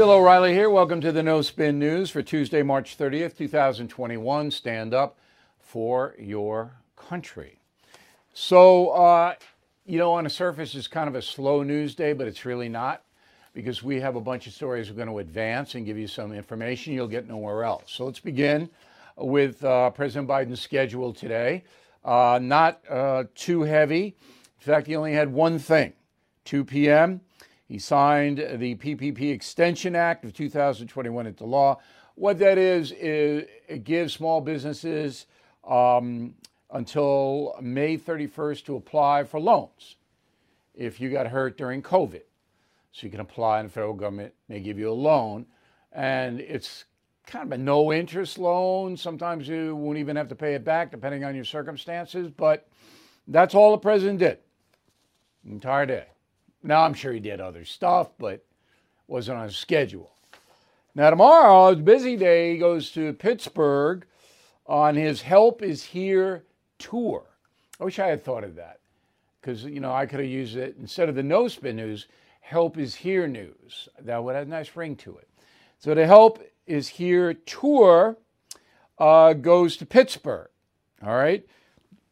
Bill O'Reilly here. Welcome to the No Spin News for Tuesday, March 30th, 2021. Stand up for your country. So, uh, you know, on the surface, it's kind of a slow news day, but it's really not because we have a bunch of stories we're going to advance and give you some information you'll get nowhere else. So let's begin with uh, President Biden's schedule today. Uh, not uh, too heavy. In fact, he only had one thing 2 p.m. He signed the PPP Extension Act of 2021 into law. What that is, is it gives small businesses um, until May 31st to apply for loans if you got hurt during COVID. So you can apply, and the federal government may give you a loan. And it's kind of a no interest loan. Sometimes you won't even have to pay it back, depending on your circumstances. But that's all the president did entire day. Now, I'm sure he did other stuff, but wasn't on schedule. Now, tomorrow, a busy day. He goes to Pittsburgh on his Help is Here tour. I wish I had thought of that because, you know, I could have used it instead of the no spin news, Help is Here news. That would have a nice ring to it. So the Help is Here tour uh, goes to Pittsburgh, all right,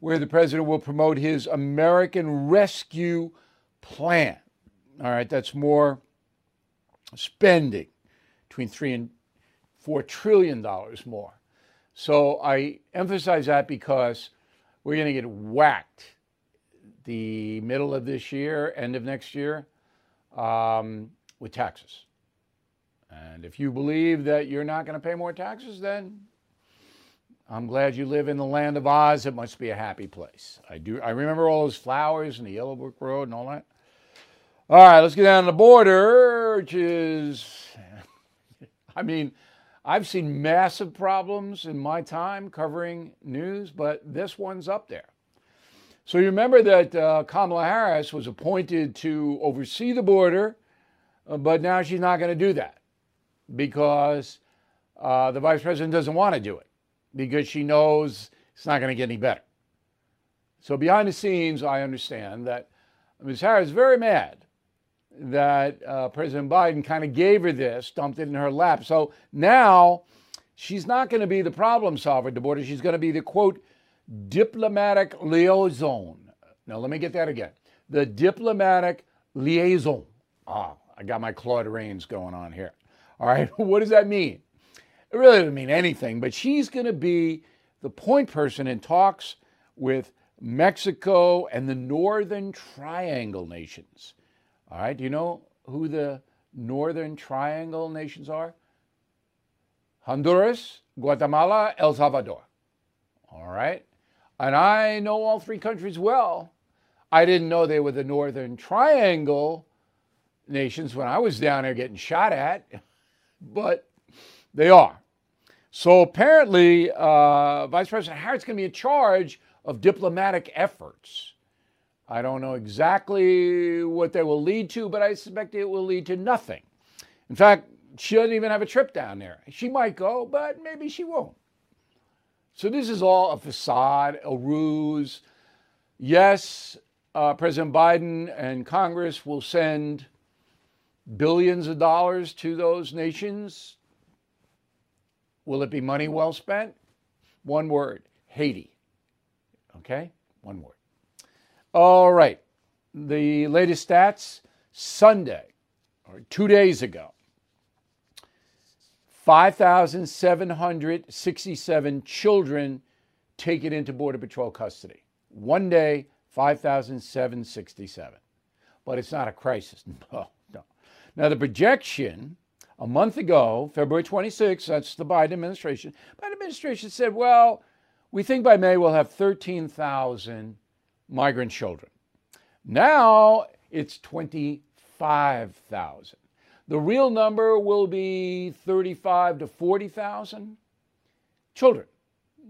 where the president will promote his American Rescue plan. All right, that's more spending between three and four trillion dollars more. So I emphasize that because we're going to get whacked the middle of this year, end of next year, um, with taxes. And if you believe that you're not going to pay more taxes, then I'm glad you live in the land of Oz. It must be a happy place. I do. I remember all those flowers and the Yellow Brick Road and all that. All right, let's get down to the border, which is, I mean, I've seen massive problems in my time covering news, but this one's up there. So you remember that uh, Kamala Harris was appointed to oversee the border, uh, but now she's not going to do that because uh, the vice president doesn't want to do it because she knows it's not going to get any better. So behind the scenes, I understand that Ms. Harris is very mad that uh, President Biden kind of gave her this, dumped it in her lap. So now she's not going to be the problem solver at the border. She's going to be the quote, diplomatic liaison. Now, let me get that again. The diplomatic liaison. Ah, I got my Claude Rains going on here. All right, what does that mean? It really doesn't mean anything, but she's going to be the point person in talks with Mexico and the Northern Triangle nations. All right, do you know who the Northern Triangle nations are? Honduras, Guatemala, El Salvador. All right, and I know all three countries well. I didn't know they were the Northern Triangle nations when I was down there getting shot at, but they are. So apparently, uh, Vice President Harris is going to be in charge of diplomatic efforts. I don't know exactly what they will lead to, but I suspect it will lead to nothing. In fact, she doesn't even have a trip down there. She might go, but maybe she won't. So this is all a facade, a ruse. Yes, uh, President Biden and Congress will send billions of dollars to those nations. Will it be money well spent? One word Haiti. Okay? One word. All right. The latest stats Sunday, or two days ago, 5,767 children taken into Border Patrol custody. One day, 5,767. But it's not a crisis. No, no. Now, the projection a month ago, February 26, that's the Biden administration, Biden administration said, well, we think by May we'll have 13,000 migrant children. Now it's 25,000. The real number will be 35 to 40,000 children.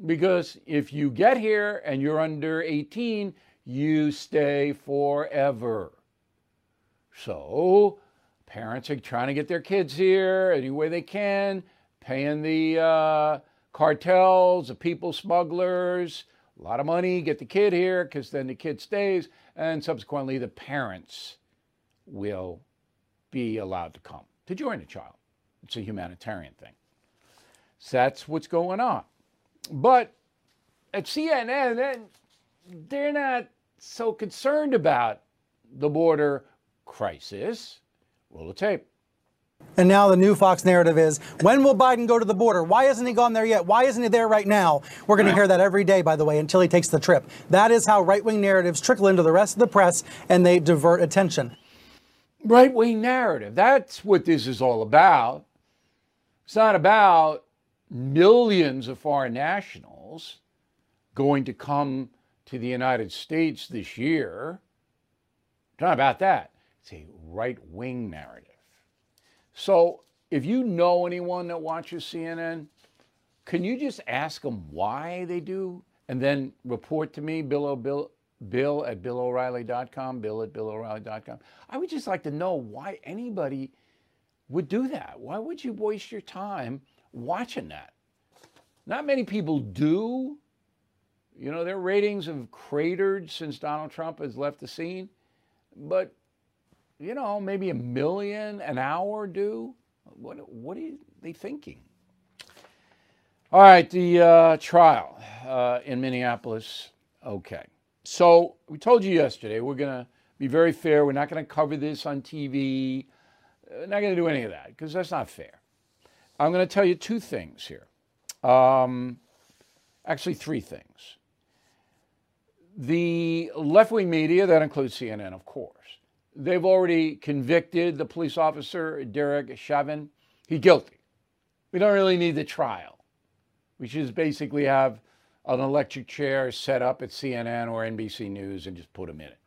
Because if you get here and you're under 18, you stay forever. So parents are trying to get their kids here any way they can, paying the uh, cartels, the people smugglers, a lot of money, get the kid here because then the kid stays, and subsequently the parents will be allowed to come to join the child. It's a humanitarian thing. So that's what's going on. But at CNN, they're not so concerned about the border crisis. Roll the tape. And now the new Fox narrative is when will Biden go to the border? Why hasn't he gone there yet? Why isn't he there right now? We're going to hear that every day, by the way, until he takes the trip. That is how right wing narratives trickle into the rest of the press and they divert attention. Right wing narrative. That's what this is all about. It's not about millions of foreign nationals going to come to the United States this year. It's not about that. It's a right wing narrative. So if you know anyone that watches CNN, can you just ask them why they do and then report to me, Bill, Bill, Bill at BillO'Reilly.com, Bill at BillO'Reilly.com. I would just like to know why anybody would do that. Why would you waste your time watching that? Not many people do. You know, their ratings have cratered since Donald Trump has left the scene. But you know, maybe a million an hour do? What, what are they thinking? All right, the uh, trial uh, in Minneapolis. Okay. So we told you yesterday we're going to be very fair. We're not going to cover this on TV. We're not going to do any of that because that's not fair. I'm going to tell you two things here. Um, actually, three things. The left wing media, that includes CNN, of course, They've already convicted the police officer, Derek Chauvin. He's guilty. We don't really need the trial. We should just basically have an electric chair set up at CNN or NBC News and just put him in it.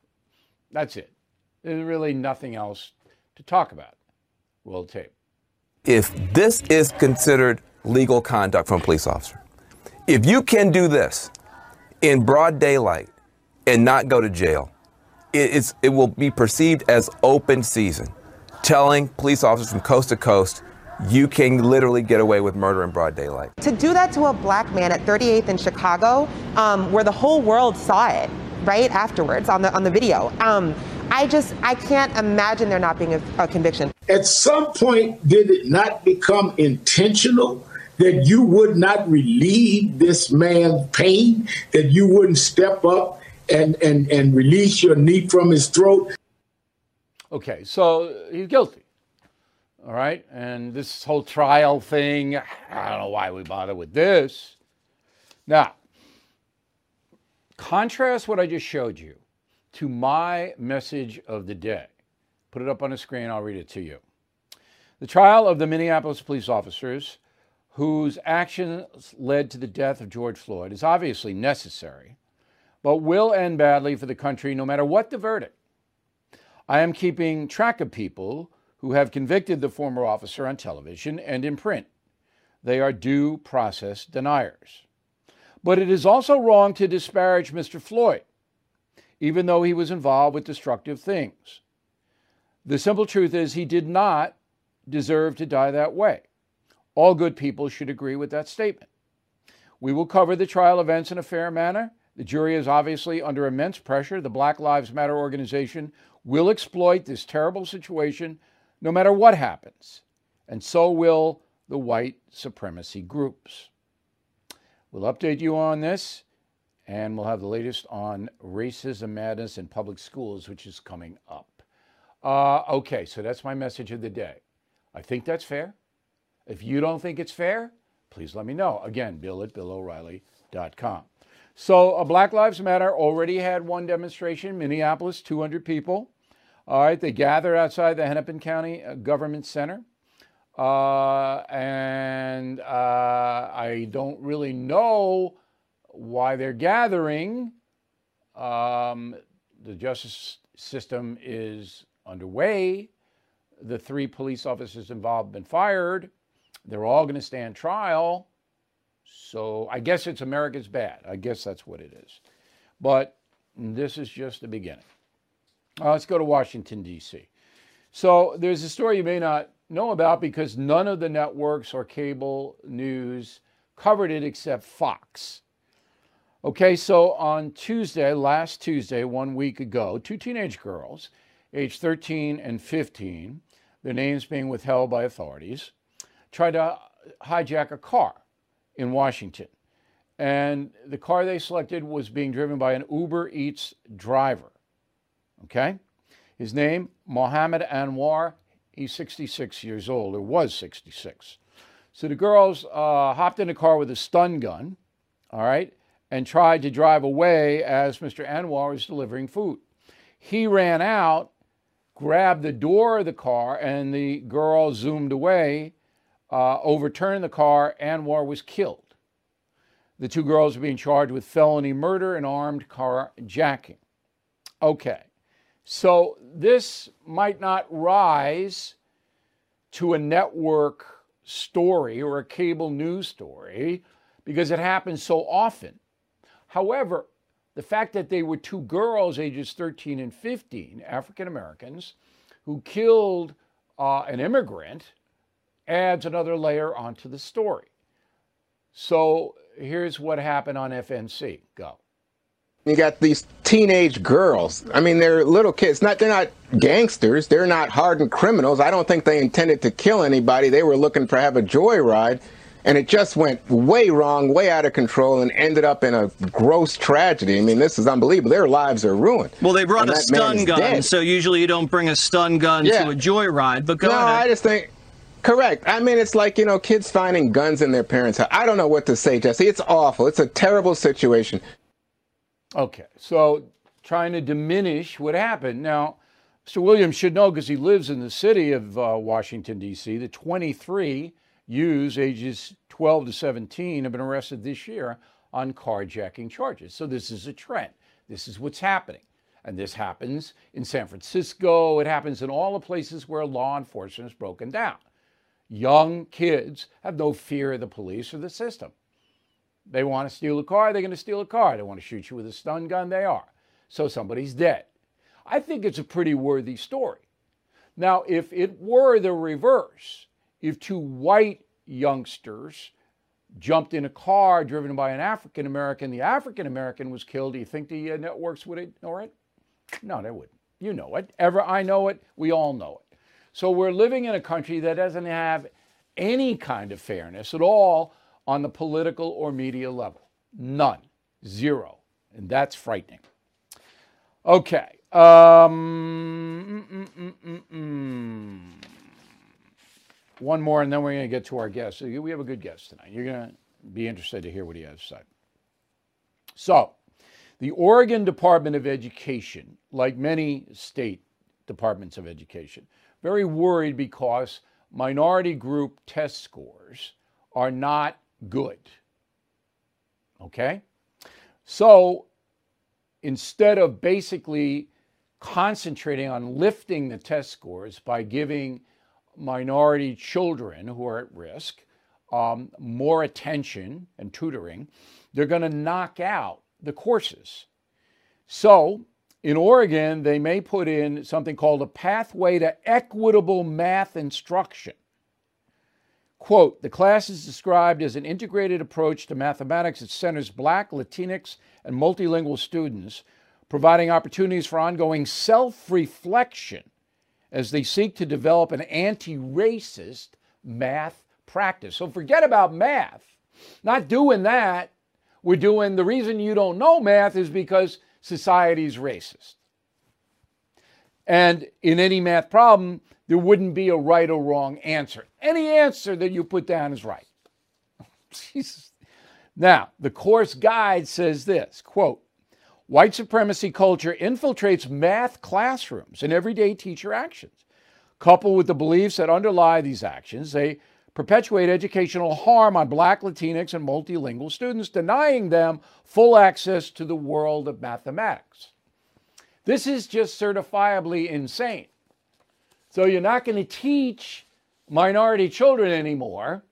That's it. There's really nothing else to talk about. We'll tape. If this is considered legal conduct from a police officer, if you can do this in broad daylight and not go to jail, it, it will be perceived as open season, telling police officers from coast to coast, you can literally get away with murder in broad daylight. To do that to a black man at 38th in Chicago, um, where the whole world saw it right afterwards on the on the video. Um, I just I can't imagine there not being a, a conviction. At some point, did it not become intentional? that you would not relieve this man's pain, that you wouldn't step up and, and, and release your knee from his throat. Okay, so he's guilty. All right, and this whole trial thing, I don't know why we bother with this. Now, contrast what I just showed you to my message of the day. Put it up on the screen, I'll read it to you. The trial of the Minneapolis police officers whose actions led to the death of George Floyd is obviously necessary but will end badly for the country no matter what the verdict. I am keeping track of people who have convicted the former officer on television and in print. They are due process deniers. But it is also wrong to disparage Mr. Floyd, even though he was involved with destructive things. The simple truth is, he did not deserve to die that way. All good people should agree with that statement. We will cover the trial events in a fair manner the jury is obviously under immense pressure. The Black Lives Matter organization will exploit this terrible situation no matter what happens, and so will the white supremacy groups. We'll update you on this, and we'll have the latest on racism madness in public schools, which is coming up. Uh, okay, so that's my message of the day. I think that's fair. If you don't think it's fair, please let me know. Again, bill at BillO'Reilly.com. So, Black Lives Matter already had one demonstration, Minneapolis, 200 people. All right, they gathered outside the Hennepin County uh, Government Center. Uh, and uh, I don't really know why they're gathering. Um, the justice system is underway. The three police officers involved have been fired. They're all going to stand trial. So I guess it's America's bad. I guess that's what it is. But this is just the beginning. Uh, let's go to Washington, D.C. So there's a story you may not know about because none of the networks or cable news covered it except Fox. Okay, so on Tuesday, last Tuesday, one week ago, two teenage girls, aged 13 and 15, their names being withheld by authorities, tried to hijack a car in Washington. And the car they selected was being driven by an Uber Eats driver. Okay? His name, Mohammed Anwar. He's 66 years old, or was 66. So the girls uh, hopped in a car with a stun gun, all right, and tried to drive away as Mr. Anwar was delivering food. He ran out, grabbed the door of the car, and the girl zoomed away, uh, overturned the car. Anwar was killed. The two girls are being charged with felony murder and armed carjacking. Okay, so this might not rise to a network story or a cable news story because it happens so often. However, the fact that they were two girls, ages 13 and 15, African Americans, who killed uh, an immigrant, adds another layer onto the story. So here's what happened on FNC. Go. You got these teenage girls. I mean, they're little kids. Not they're not gangsters. They're not hardened criminals. I don't think they intended to kill anybody. They were looking for have a joyride, and it just went way wrong, way out of control, and ended up in a gross tragedy. I mean, this is unbelievable. Their lives are ruined. Well, they brought And a stun gun, dead. so usually you don't bring a stun gun Yeah. to a joyride. But go no, I just think. Correct. I mean, it's like, you know, kids finding guns in their parents' house. I don't know what to say, Jesse. It's awful. It's a terrible situation. Okay, so trying to diminish what happened. Now, Mr. Williams should know because he lives in the city of uh, Washington, D.C., The 23 youths ages 12 to 17 have been arrested this year on carjacking charges. So this is a trend. This is what's happening. And this happens in San Francisco. It happens in all the places where law enforcement is broken down. Young kids have no fear of the police or the system. They want to steal a car, they're going to steal a car. They want to shoot you with a stun gun, they are. So somebody's dead. I think it's a pretty worthy story. Now, if it were the reverse, if two white youngsters jumped in a car driven by an African American, the African American was killed, do you think the uh, networks would ignore it? No, they wouldn't. You know it. Ever I know it, we all know it. So we're living in a country that doesn't have any kind of fairness at all on the political or media level. None. Zero. And that's frightening. Okay. Um, mm, mm, mm. One more, and then we're going to get to our guest. We have a good guest tonight. You're going to be interested to hear what he has to say. So, the Oregon Department of Education, like many state departments of education, very worried because minority group test scores are not good. Okay? So instead of basically concentrating on lifting the test scores by giving minority children who are at risk um, more attention and tutoring, they're going to knock out the courses. So in Oregon, they may put in something called a pathway to equitable math instruction. Quote, the class is described as an integrated approach to mathematics that centers Black, Latinx, and multilingual students, providing opportunities for ongoing self reflection as they seek to develop an anti racist math practice. So forget about math. Not doing that. We're doing the reason you don't know math is because society's racist. And in any math problem, there wouldn't be a right or wrong answer. Any answer that you put down is right. Jesus. Now, the course guide says this quote, white supremacy culture infiltrates math classrooms and everyday teacher actions. Coupled with the beliefs that underlie these actions, they perpetuate educational harm on black, Latinx, and multilingual students, denying them full access to the world of mathematics. This is just certifiably insane. So you're not going to teach minority children anymore.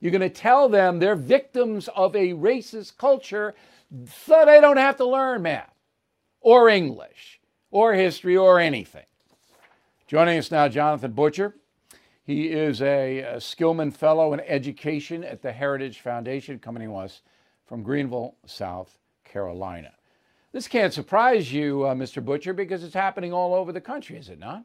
You're going to tell them they're victims of a racist culture so they don't have to learn math or English or history or anything. Joining us now, Jonathan Butcher. He is a, a Skillman Fellow in Education at the Heritage Foundation, coming to us from Greenville, South Carolina. This can't surprise you, uh, Mr. Butcher, because it's happening all over the country, is it not?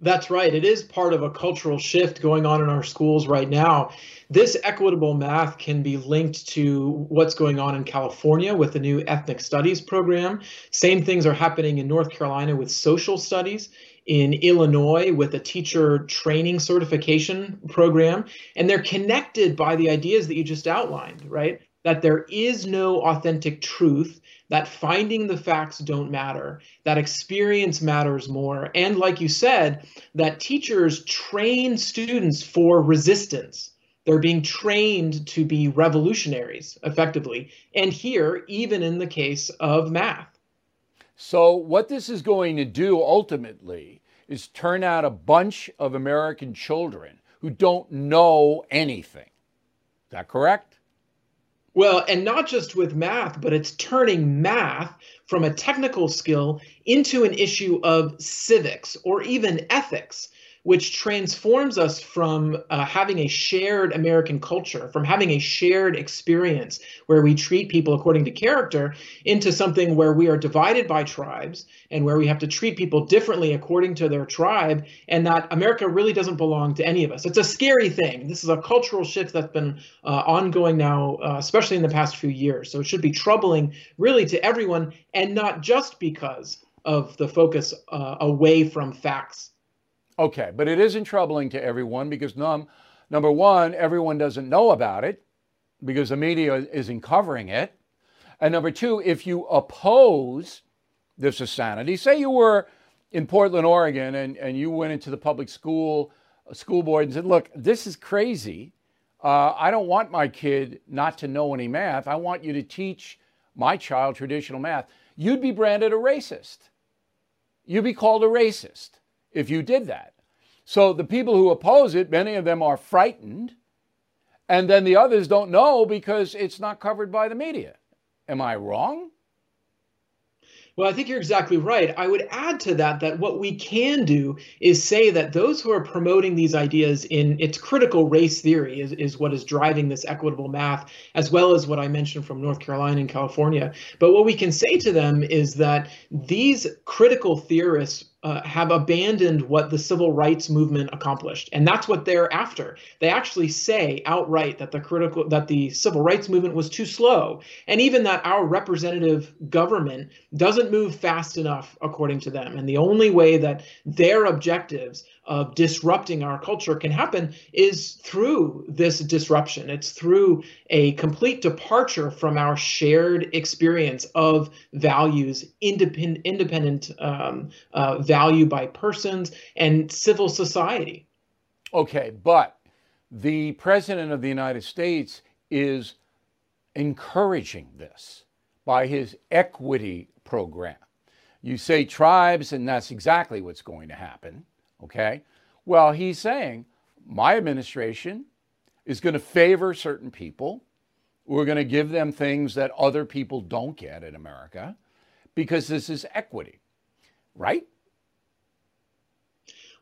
That's right. It is part of a cultural shift going on in our schools right now. This equitable math can be linked to what's going on in California with the new ethnic studies program. Same things are happening in North Carolina with social studies, in Illinois with a teacher training certification program. And they're connected by the ideas that you just outlined, right? That there is no authentic truth that finding the facts don't matter, that experience matters more, and like you said, that teachers train students for resistance. They're being trained to be revolutionaries effectively. And here, even in the case of math. So, what this is going to do ultimately is turn out a bunch of American children who don't know anything. Is that correct? Well, and not just with math, but it's turning math from a technical skill into an issue of civics or even ethics which transforms us from uh, having a shared American culture, from having a shared experience where we treat people according to character, into something where we are divided by tribes and where we have to treat people differently according to their tribe, and that America really doesn't belong to any of us. It's a scary thing. This is a cultural shift that's been uh, ongoing now, uh, especially in the past few years. So it should be troubling, really, to everyone, and not just because of the focus uh, away from facts Okay, but it isn't troubling to everyone because num, number one, everyone doesn't know about it because the media isn't covering it. And number two, if you oppose this insanity, say you were in Portland, Oregon, and, and you went into the public school school board and said, look, this is crazy. Uh, I don't want my kid not to know any math. I want you to teach my child traditional math. You'd be branded a racist. You'd be called a racist if you did that. So the people who oppose it, many of them are frightened, and then the others don't know because it's not covered by the media. Am I wrong? Well, I think you're exactly right. I would add to that that what we can do is say that those who are promoting these ideas in its critical race theory is, is what is driving this equitable math, as well as what I mentioned from North Carolina and California. But what we can say to them is that these critical theorists uh, have abandoned what the civil rights movement accomplished. And that's what they're after. They actually say outright that the critical that the civil rights movement was too slow. And even that our representative government doesn't move fast enough according to them. And the only way that their objectives of disrupting our culture can happen is through this disruption. It's through a complete departure from our shared experience of values, independent, independent um, uh, value by persons, and civil society. Okay, but the President of the United States is encouraging this by his equity program. You say tribes, and that's exactly what's going to happen. Okay? Well, he's saying my administration is going to favor certain people. We're going to give them things that other people don't get in America because this is equity, right?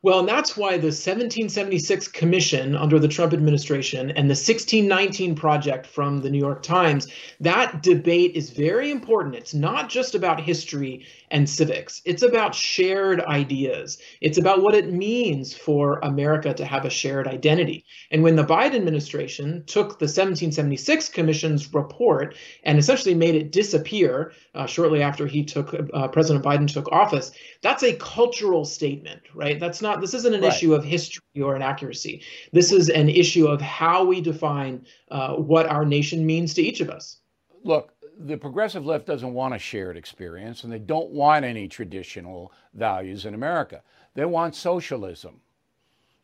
Well, and that's why the 1776 Commission under the Trump administration and the 1619 Project from the New York Times, that debate is very important. It's not just about history and civics, it's about shared ideas. It's about what it means for America to have a shared identity. And when the Biden administration took the 1776 Commission's report and essentially made it disappear uh, shortly after he took, uh, President Biden took office, that's a cultural statement, right? That's not not this isn't an right. issue of history or inaccuracy. This is an issue of how we define uh, what our nation means to each of us. Look, the progressive left doesn't want a shared experience, and they don't want any traditional values in America. They want socialism.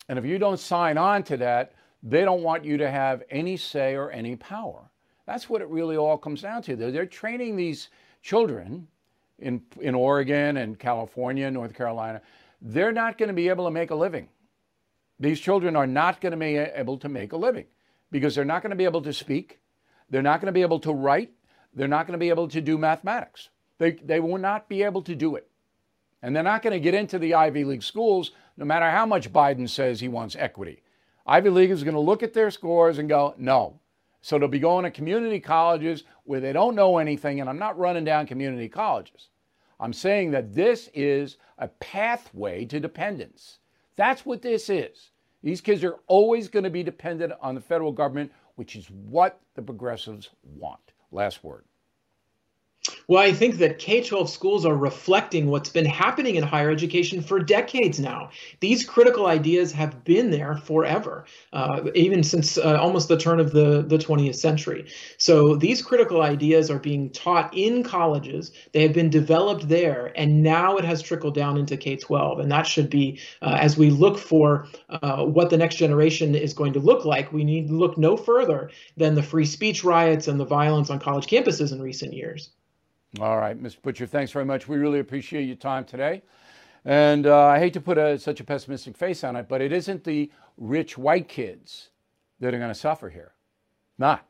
And if you don't sign on to that, they don't want you to have any say or any power. That's what it really all comes down to. They're, they're training these children in, in Oregon and California, North Carolina, they're not going to be able to make a living. These children are not going to be able to make a living because they're not going to be able to speak. They're not going to be able to write. They're not going to be able to do mathematics. They, they will not be able to do it. And they're not going to get into the Ivy League schools no matter how much Biden says he wants equity. Ivy League is going to look at their scores and go, no. So they'll be going to community colleges where they don't know anything. And I'm not running down community colleges. I'm saying that this is a pathway to dependence. That's what this is. These kids are always going to be dependent on the federal government, which is what the progressives want. Last word. Well, I think that K 12 schools are reflecting what's been happening in higher education for decades now. These critical ideas have been there forever, uh, even since uh, almost the turn of the, the 20th century. So these critical ideas are being taught in colleges, they have been developed there, and now it has trickled down into K 12. And that should be, uh, as we look for uh, what the next generation is going to look like, we need to look no further than the free speech riots and the violence on college campuses in recent years. All right, Mr. Butcher, thanks very much. We really appreciate your time today. And uh, I hate to put a, such a pessimistic face on it, but it isn't the rich white kids that are going to suffer here. Not.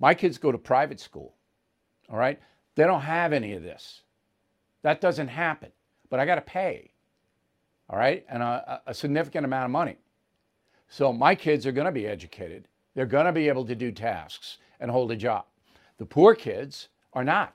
My kids go to private school. All right? They don't have any of this. That doesn't happen. But I got to pay. All right? And a, a significant amount of money. So my kids are going to be educated. They're going to be able to do tasks and hold a job. The poor kids are not.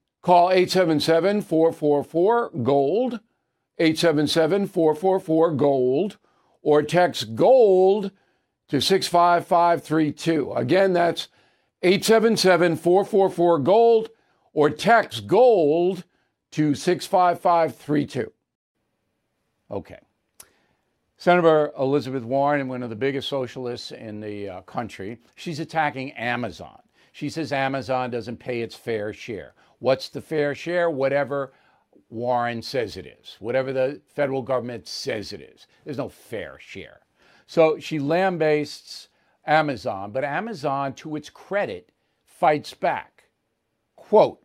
Call 877 444 GOLD, 877 444 GOLD, or text GOLD to 65532. Again, that's 877 444 GOLD, or text GOLD to 65532. Okay. Senator Elizabeth Warren, one of the biggest socialists in the uh, country, she's attacking Amazon. She says Amazon doesn't pay its fair share. What's the fair share? Whatever Warren says it is, whatever the federal government says it is. There's no fair share. So she lambastes Amazon, but Amazon, to its credit, fights back. Quote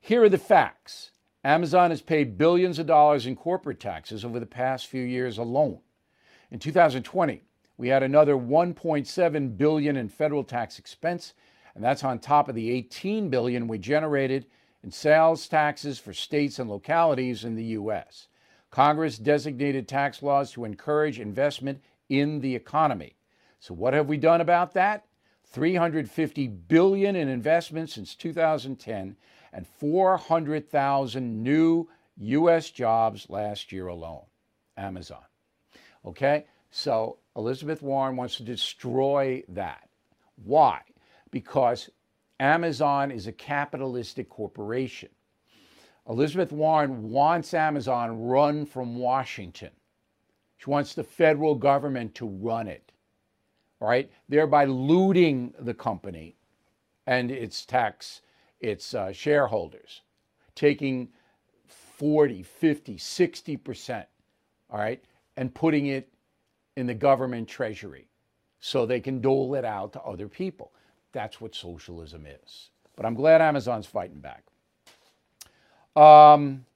Here are the facts Amazon has paid billions of dollars in corporate taxes over the past few years alone. In 2020, we had another 1.7 billion in federal tax expense and that's on top of the 18 billion we generated in sales taxes for states and localities in the US. Congress designated tax laws to encourage investment in the economy. So what have we done about that? 350 billion in investment since 2010 and 400,000 new US jobs last year alone. Amazon. Okay? So Elizabeth Warren wants to destroy that. Why? Because Amazon is a capitalistic corporation. Elizabeth Warren wants Amazon run from Washington. She wants the federal government to run it, right? Thereby looting the company and its tax, its uh, shareholders, taking 40, 50, 60%, all right, and putting it in the government treasury so they can dole it out to other people. That's what socialism is. But I'm glad Amazon's fighting back. Um,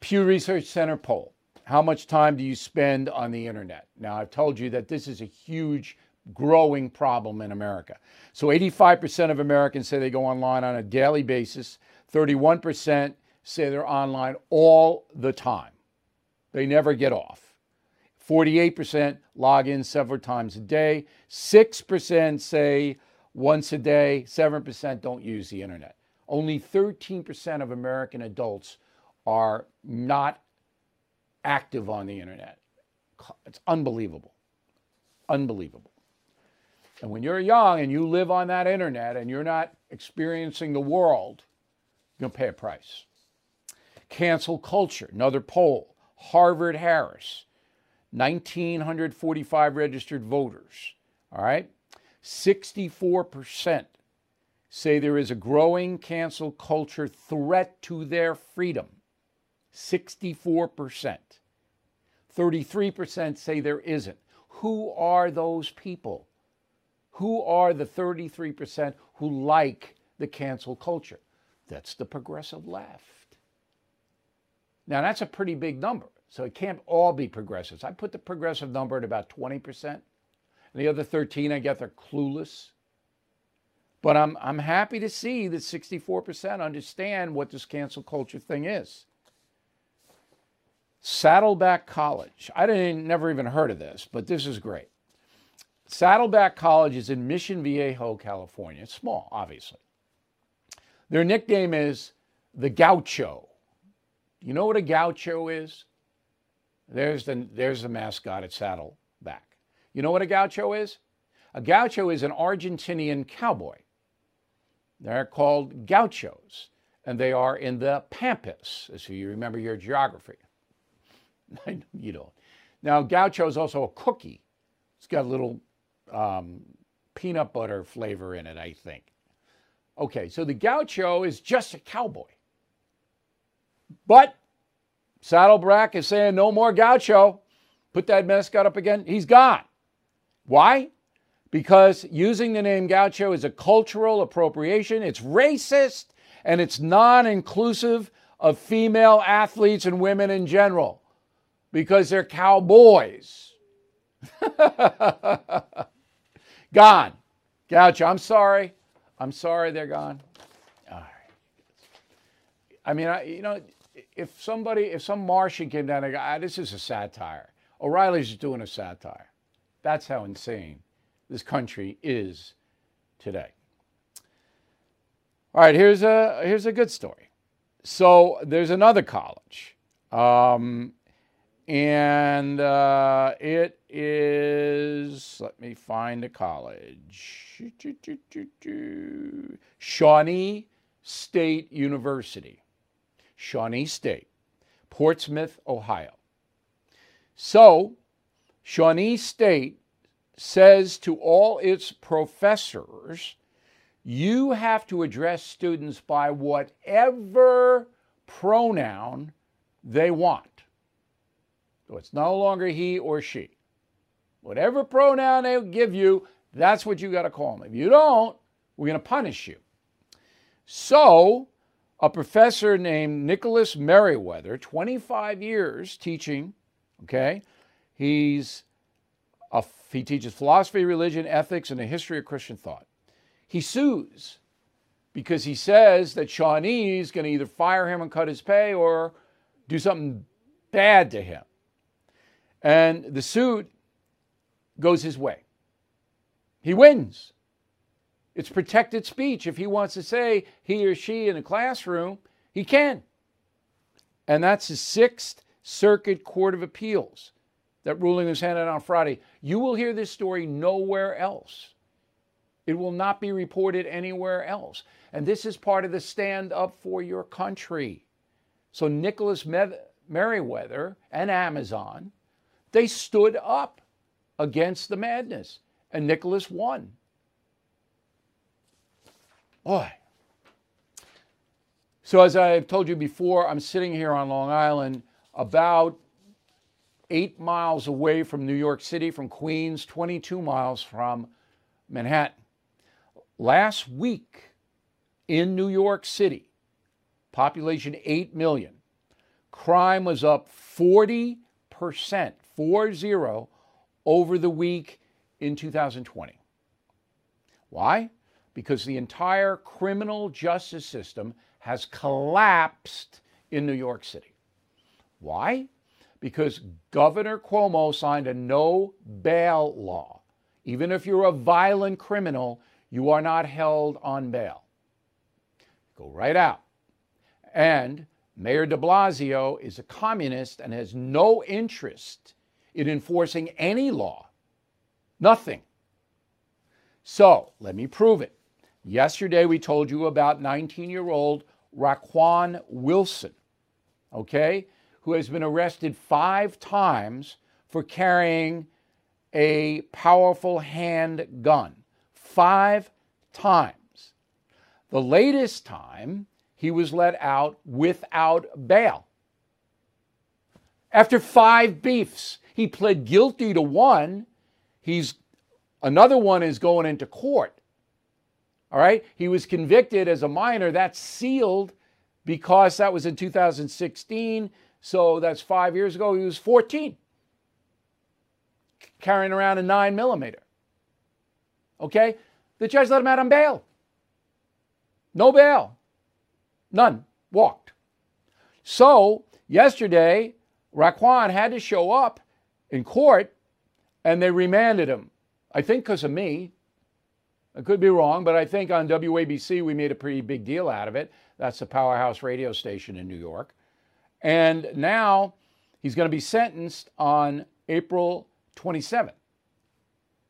Pew Research Center poll. How much time do you spend on the internet? Now, I've told you that this is a huge, growing problem in America. So, 85% of Americans say they go online on a daily basis, 31% say they're online all the time. They never get off. 48% log in several times a day. 6% say once a day. 7% don't use the internet. Only 13% of American adults are not active on the internet. It's unbelievable. Unbelievable. And when you're young and you live on that internet and you're not experiencing the world, you're going to pay a price. Cancel culture, another poll. Harvard Harris. 1,945 registered voters. All right? 64% say there is a growing cancel culture threat to their freedom. 64%. 33% say there isn't. Who are those people? Who are the 33% who like the cancel culture? That's the progressive left. Now, that's a pretty big number. So it can't all be progressives. I put the progressive number at about 20%. And the other 13, I get they're clueless. But I'm, I'm happy to see that 64% understand what this cancel culture thing is. Saddleback College. I didn't never even heard of this, but this is great. Saddleback College is in Mission Viejo, California. It's small, obviously. Their nickname is the Gaucho. You know what a gaucho is? There's the, there's the mascot at Saddleback. You know what a gaucho is? A gaucho is an Argentinian cowboy. They're called gauchos, and they are in the Pampas, as you remember your geography. you don't. Now, gaucho is also a cookie. It's got a little um, peanut butter flavor in it, I think. Okay, so the gaucho is just a cowboy. But Saddleback is saying no more gaucho. Put that mascot up again. He's gone. Why? Because using the name gaucho is a cultural appropriation, it's racist, and it's non inclusive of female athletes and women in general because they're cowboys. gone. Gaucho, I'm sorry. I'm sorry they're gone. All right. I mean, I, you know, if somebody, if some Martian came down and go, ah, this is a satire. O'Reilly's just doing a satire. That's how insane this country is today. All right, here's a here's a good story. So there's another college, um, and uh, it is. Let me find a college. Shawnee State University. Shawnee State, Portsmouth, Ohio. So, Shawnee State says to all its professors, you have to address students by whatever pronoun they want. So it's no longer he or she. Whatever pronoun they give you, that's what you got to call them. If you don't, we're going to punish you. So, a professor named Nicholas Meriwether, 25 years teaching, okay? He's a, he teaches philosophy, religion, ethics, and the history of Christian thought. He sues because he says that Shawnee is going to either fire him and cut his pay or do something bad to him. And the suit goes his way. He wins. It's protected speech. If he wants to say he or she in a classroom, he can. And that's the Sixth Circuit Court of Appeals. That ruling was handed out on Friday. You will hear this story nowhere else. It will not be reported anywhere else. And this is part of the stand up for your country. So, Nicholas Meriwether and Amazon, they stood up against the madness, and Nicholas won. Boy. So, as I've told you before, I'm sitting here on Long Island, about eight miles away from New York City, from Queens, 22 miles from Manhattan. Last week in New York City, population 8 million, crime was up 40%, 4 over the week in 2020. Why? Because the entire criminal justice system has collapsed in New York City. Why? Because Governor Cuomo signed a no bail law. Even if you're a violent criminal, you are not held on bail. Go right out. And Mayor de Blasio is a communist and has no interest in enforcing any law. Nothing. So let me prove it. Yesterday, we told you about 19 year old Raquan Wilson, okay, who has been arrested five times for carrying a powerful handgun five times. The latest time, he was let out without bail. After five beefs, he pled guilty to one. He's another one is going into court. All right? He was convicted as a minor. That's sealed because that was in 2016. So that's five years ago. He was 14, carrying around a nine millimeter. Okay? The judge let him out on bail. No bail. None. Walked. So yesterday, Raquan had to show up in court and they remanded him. I think because of me. I could be wrong, but I think on WABC we made a pretty big deal out of it. That's the powerhouse radio station in New York. And now he's going to be sentenced on April 27th.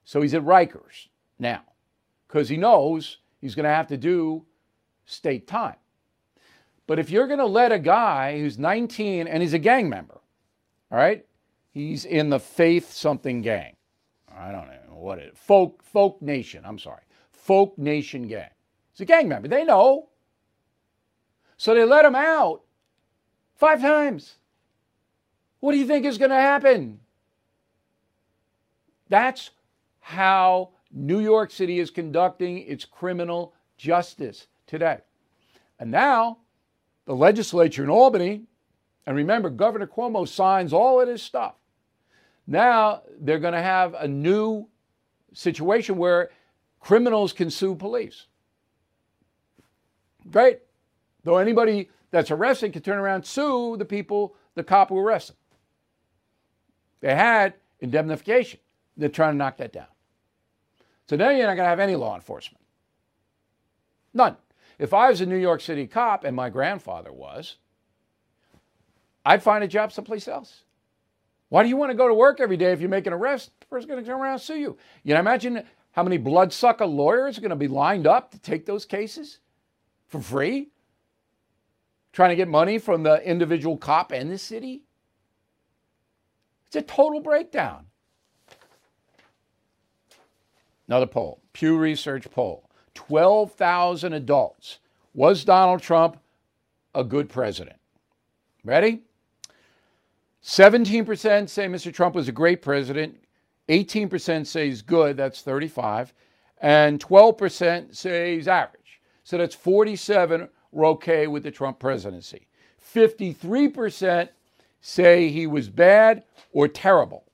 So he's at Rikers now because he knows he's going to have to do state time. But if you're going to let a guy who's 19 and he's a gang member, all right, he's in the Faith something gang. I don't know what it folk folk nation. I'm sorry, folk nation gang. He's a gang member. They know. So they let him out five times. What do you think is going to happen? That's how New York City is conducting its criminal justice today. And now the legislature in Albany, and remember, Governor Cuomo signs all of this stuff. Now they're going to have a new situation where criminals can sue police. Great. Though anybody that's arrested can turn around sue the people, the cop who arrested. They had indemnification. They're trying to knock that down. So now you're not going to have any law enforcement. None. If I was a New York City cop, and my grandfather was, I'd find a job someplace else. Why do you want to go to work every day if you make an arrest? The person's going to turn around and sue you. You know, imagine how many bloodsucker lawyers are going to be lined up to take those cases for free, trying to get money from the individual cop and the city. It's a total breakdown. Another poll, Pew Research poll 12,000 adults. Was Donald Trump a good president? Ready? 17% say Mr. Trump was a great president. 18% say he's good, that's 35. And 12% say he's average. So that's 47 were okay with the Trump presidency. 53% say he was bad or terrible.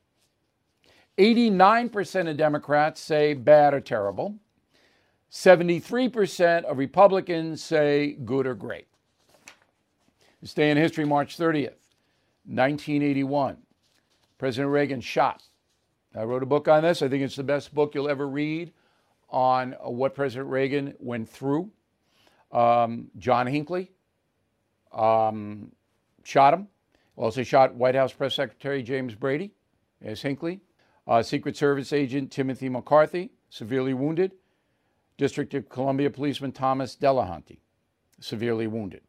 89% of Democrats say bad or terrible. 73% of Republicans say good or great. This day in history, March 30th, 1981. President Reagan shot. I wrote a book on this. I think it's the best book you'll ever read on what President Reagan went through. Um, John Hinckley um, shot him. Also shot White House Press Secretary James Brady as Hinckley. Uh, Secret Service agent Timothy McCarthy, severely wounded. District of Columbia policeman Thomas Delahanty, severely wounded.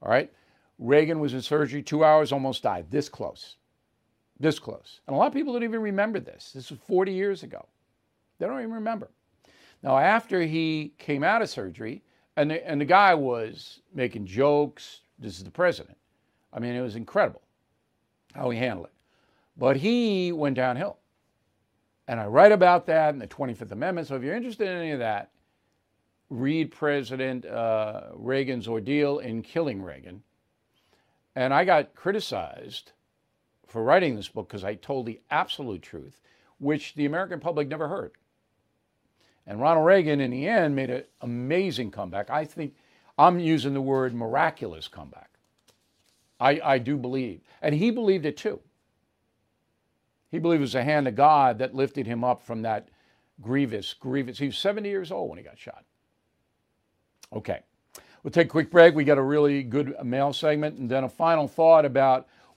All right. Reagan was in surgery two hours, almost died. This close. This close. And a lot of people don't even remember this. This was 40 years ago. They don't even remember. Now, after he came out of surgery, and the, and the guy was making jokes, this is the president. I mean, it was incredible how he handled it. But he went downhill. And I write about that in the 25th Amendment. So if you're interested in any of that, read President uh, Reagan's ordeal in killing Reagan. And I got criticized for writing this book because I told the absolute truth, which the American public never heard. And Ronald Reagan, in the end, made an amazing comeback. I think I'm using the word miraculous comeback. I, I do believe. And he believed it too. He believed it was the hand of God that lifted him up from that grievous, grievous. He was 70 years old when he got shot. Okay. We'll take a quick break. We got a really good mail segment and then a final thought about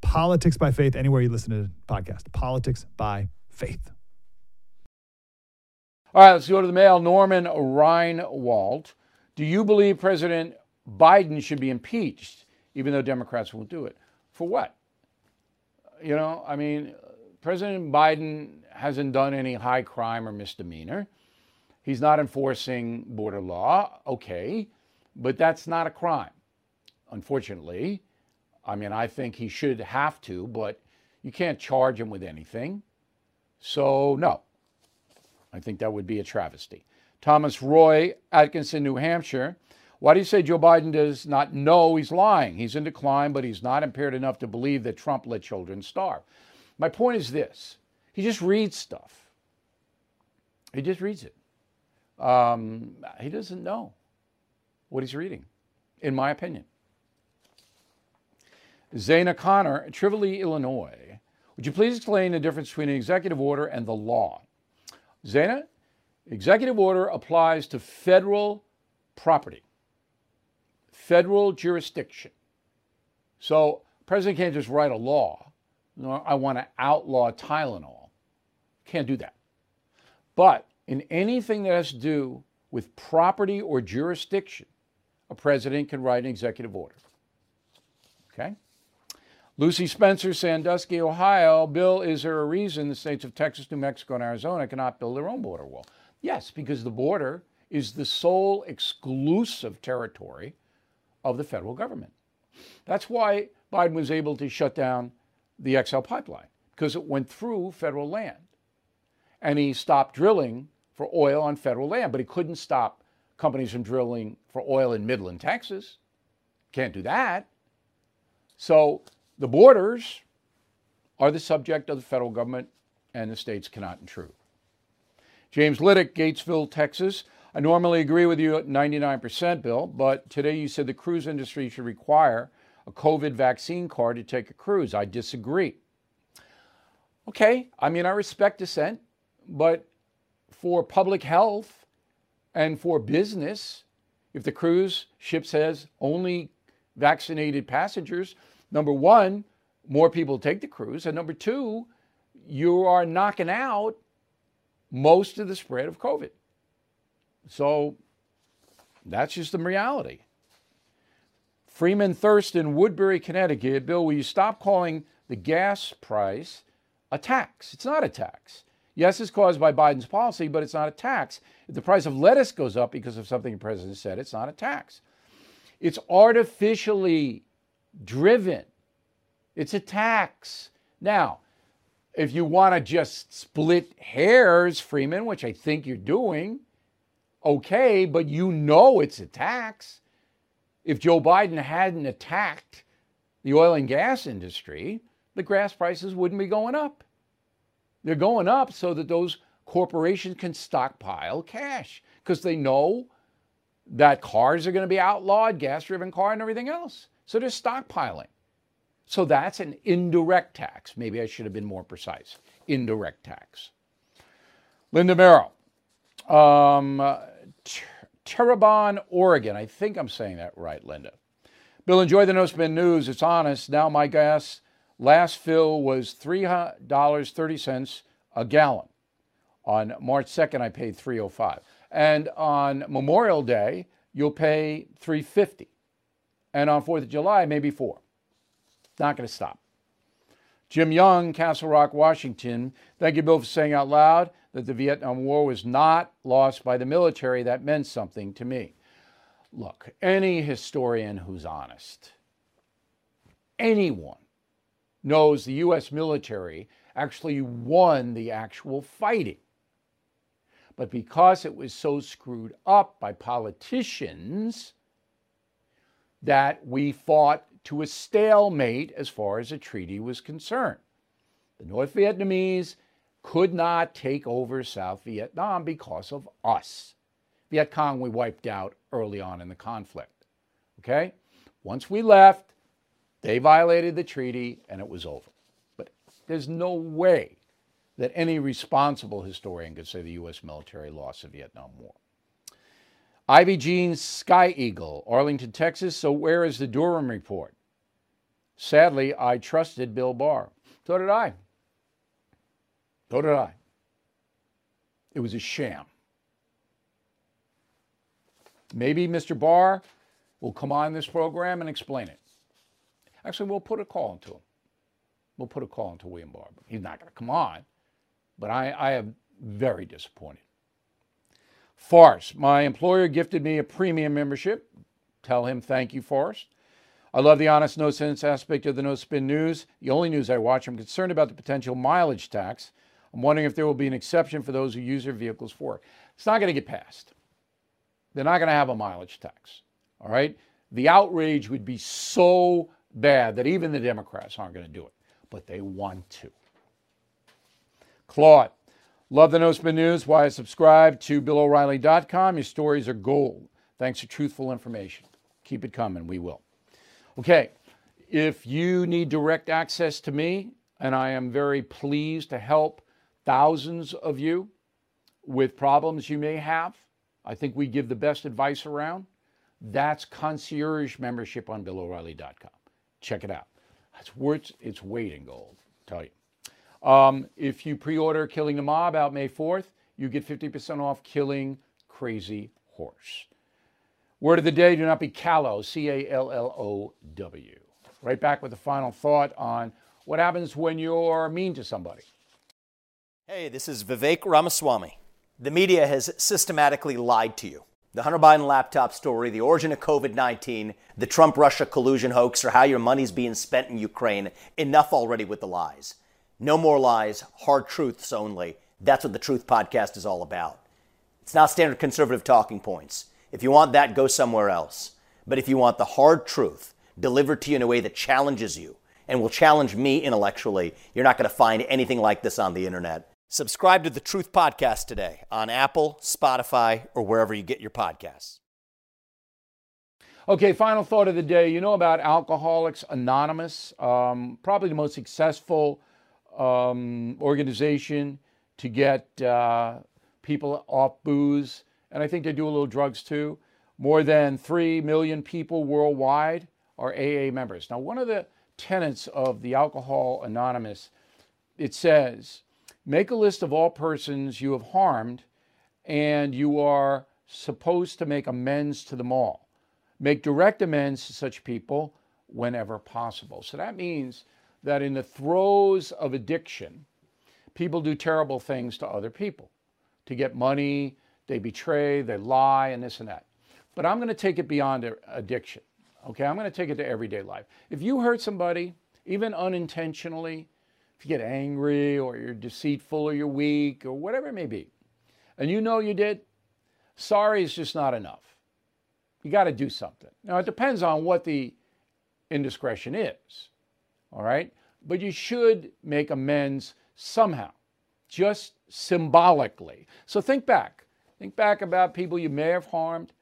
Politics by faith, anywhere you listen to the podcast. Politics by faith. All right, let's go to the mail. Norman Reinwald. Do you believe President Biden should be impeached, even though Democrats won't do it? For what? You know, I mean, President Biden hasn't done any high crime or misdemeanor. He's not enforcing border law. Okay. But that's not a crime, unfortunately. I mean, I think he should have to, but you can't charge him with anything. So, no. I think that would be a travesty. Thomas Roy, Atkinson, New Hampshire. Why do you say Joe Biden does not know he's lying? He's in decline, but he's not impaired enough to believe that Trump let children starve. My point is this he just reads stuff, he just reads it. Um, he doesn't know what he's reading, in my opinion. Zana Connor, Trivoli, Illinois. Would you please explain the difference between an executive order and the law? Zana, executive order applies to federal property, federal jurisdiction. So, president can't just write a law. I want to outlaw Tylenol. Can't do that. But in anything that has to do with property or jurisdiction, a president can write an executive order. Okay? Lucy Spencer, Sandusky, Ohio. Bill, is there a reason the states of Texas, New Mexico, and Arizona cannot build their own border wall? Yes, because the border is the sole exclusive territory of the federal government. That's why Biden was able to shut down the XL pipeline, because it went through federal land. And he stopped drilling for oil on federal land, but he couldn't stop companies from drilling for oil in Midland, Texas. Can't do that. So the borders are the subject of the federal government, and the states cannot intrude. James Liddick, Gatesville, Texas. I normally agree with you at 99%, Bill, but today you said the cruise industry should require a COVID vaccine card to take a cruise. I disagree. Okay, I mean, I respect dissent, but for public health and for business, if the cruise ship says only vaccinated passengers, number one, more people take the cruise. And number two, you are knocking out most of the spread of COVID. So that's just the reality. Freeman Thurston, Woodbury, Connecticut. Bill, will you stop calling the gas price a tax? It's not a tax. Yes, it's caused by Biden's policy, but it's not a tax. If the price of lettuce goes up because of something the president said, it's not a tax. It's artificially driven, it's a tax. Now, if you want to just split hairs, Freeman, which I think you're doing, okay, but you know it's a tax. If Joe Biden hadn't attacked the oil and gas industry, the gas prices wouldn't be going up. They're going up so that those corporations can stockpile cash because they know that cars are going to be outlawed, gas driven car and everything else. So they're stockpiling. So that's an indirect tax. Maybe I should have been more precise. Indirect tax. Linda Merrill, um, Terrebonne, Oregon. I think I'm saying that right, Linda. Bill, enjoy the No Spin News. It's honest. Now my gas last fill was $3.30 a gallon. On March 2nd, I paid 305. And on Memorial Day, you'll pay 350. And on 4th of July, maybe 4. Not going to stop. Jim Young, Castle Rock, Washington. Thank you, Bill, for saying out loud that the Vietnam War was not lost by the military. That meant something to me. Look, any historian who's honest, anyone knows the U.S. military actually won the actual fighting. But because it was so screwed up by politicians that we fought to a stalemate as far as a treaty was concerned. The North Vietnamese could not take over South Vietnam because of us. Viet Cong we wiped out early on in the conflict. Okay? Once we left, they violated the treaty and it was over. But There's no way that any responsible historian could say the U.S. military lost the Vietnam War. Ivy Jean Sky Eagle, Arlington, Texas. So, where is the Durham report? Sadly, I trusted Bill Barr. So did I. So did I. It was a sham. Maybe Mr. Barr will come on this program and explain it. Actually, we'll put a call into him. We'll put a call into William Barr. He's not going to come on, but I, I am very disappointed. Farce. My employer gifted me a premium membership. Tell him thank you, Farce. I love the honest, no sense aspect of the no spin news. The only news I watch, I'm concerned about the potential mileage tax. I'm wondering if there will be an exception for those who use their vehicles for work. It's not going to get passed. They're not going to have a mileage tax. All right? The outrage would be so bad that even the Democrats aren't going to do it, but they want to. Claude, love the No Spin News. Why subscribe to BillO'Reilly.com. Your stories are gold. Thanks for truthful information. Keep it coming. We will. Okay, if you need direct access to me, and I am very pleased to help thousands of you with problems you may have, I think we give the best advice around. That's concierge membership on BillO'Reilly.com. Check it out. That's worth its weight in gold, tell you. Um, if you pre-order Killing the Mob out May 4th, you get 50% off Killing Crazy Horse. Word of the day, do not be callow, C-A-L-L-O-W. Right back with the final thought on what happens when you're mean to somebody. Hey, this is Vivek Ramaswamy. The media has systematically lied to you. The Hunter Biden laptop story, the origin of COVID 19, the Trump Russia collusion hoax, or how your money's being spent in Ukraine. Enough already with the lies. No more lies, hard truths only. That's what the Truth Podcast is all about. It's not standard conservative talking points. If you want that, go somewhere else. But if you want the hard truth delivered to you in a way that challenges you and will challenge me intellectually, you're not going to find anything like this on the internet. Subscribe to the Truth Podcast today on Apple, Spotify, or wherever you get your podcasts. Okay, final thought of the day. You know about Alcoholics Anonymous, um, probably the most successful um, organization to get uh, people off booze, and I think they do a little drugs too. More than 3 million people worldwide are AA members. Now, one of the tenets of the Alcohol Anonymous, it says, make a list of all persons you have harmed, and you are supposed to make amends to them all. Make direct amends to such people whenever possible. So that means that in the throes of addiction, people do terrible things to other people to get money, they betray, they lie, and this and that. But I'm going to take it beyond addiction. Okay, I'm going to take it to everyday life. If you hurt somebody, even unintentionally, if you get angry or you're deceitful or you're weak or whatever it may be, and you know you did, sorry is just not enough. You got to do something. Now, it depends on what the indiscretion is, all right? But you should make amends somehow, just symbolically. So think back. Think back about people you may have harmed,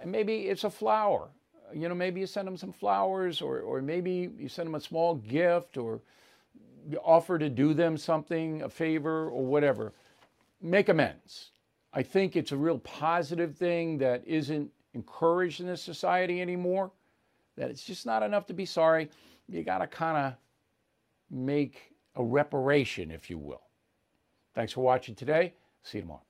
and maybe it's a flower. You know, maybe you send them some flowers, or, or maybe you send them a small gift, or offer to do them something, a favor or whatever, make amends. I think it's a real positive thing that isn't encouraged in this society anymore, that it's just not enough to be sorry. You got to kind of make a reparation, if you will. Thanks for watching today. See you tomorrow.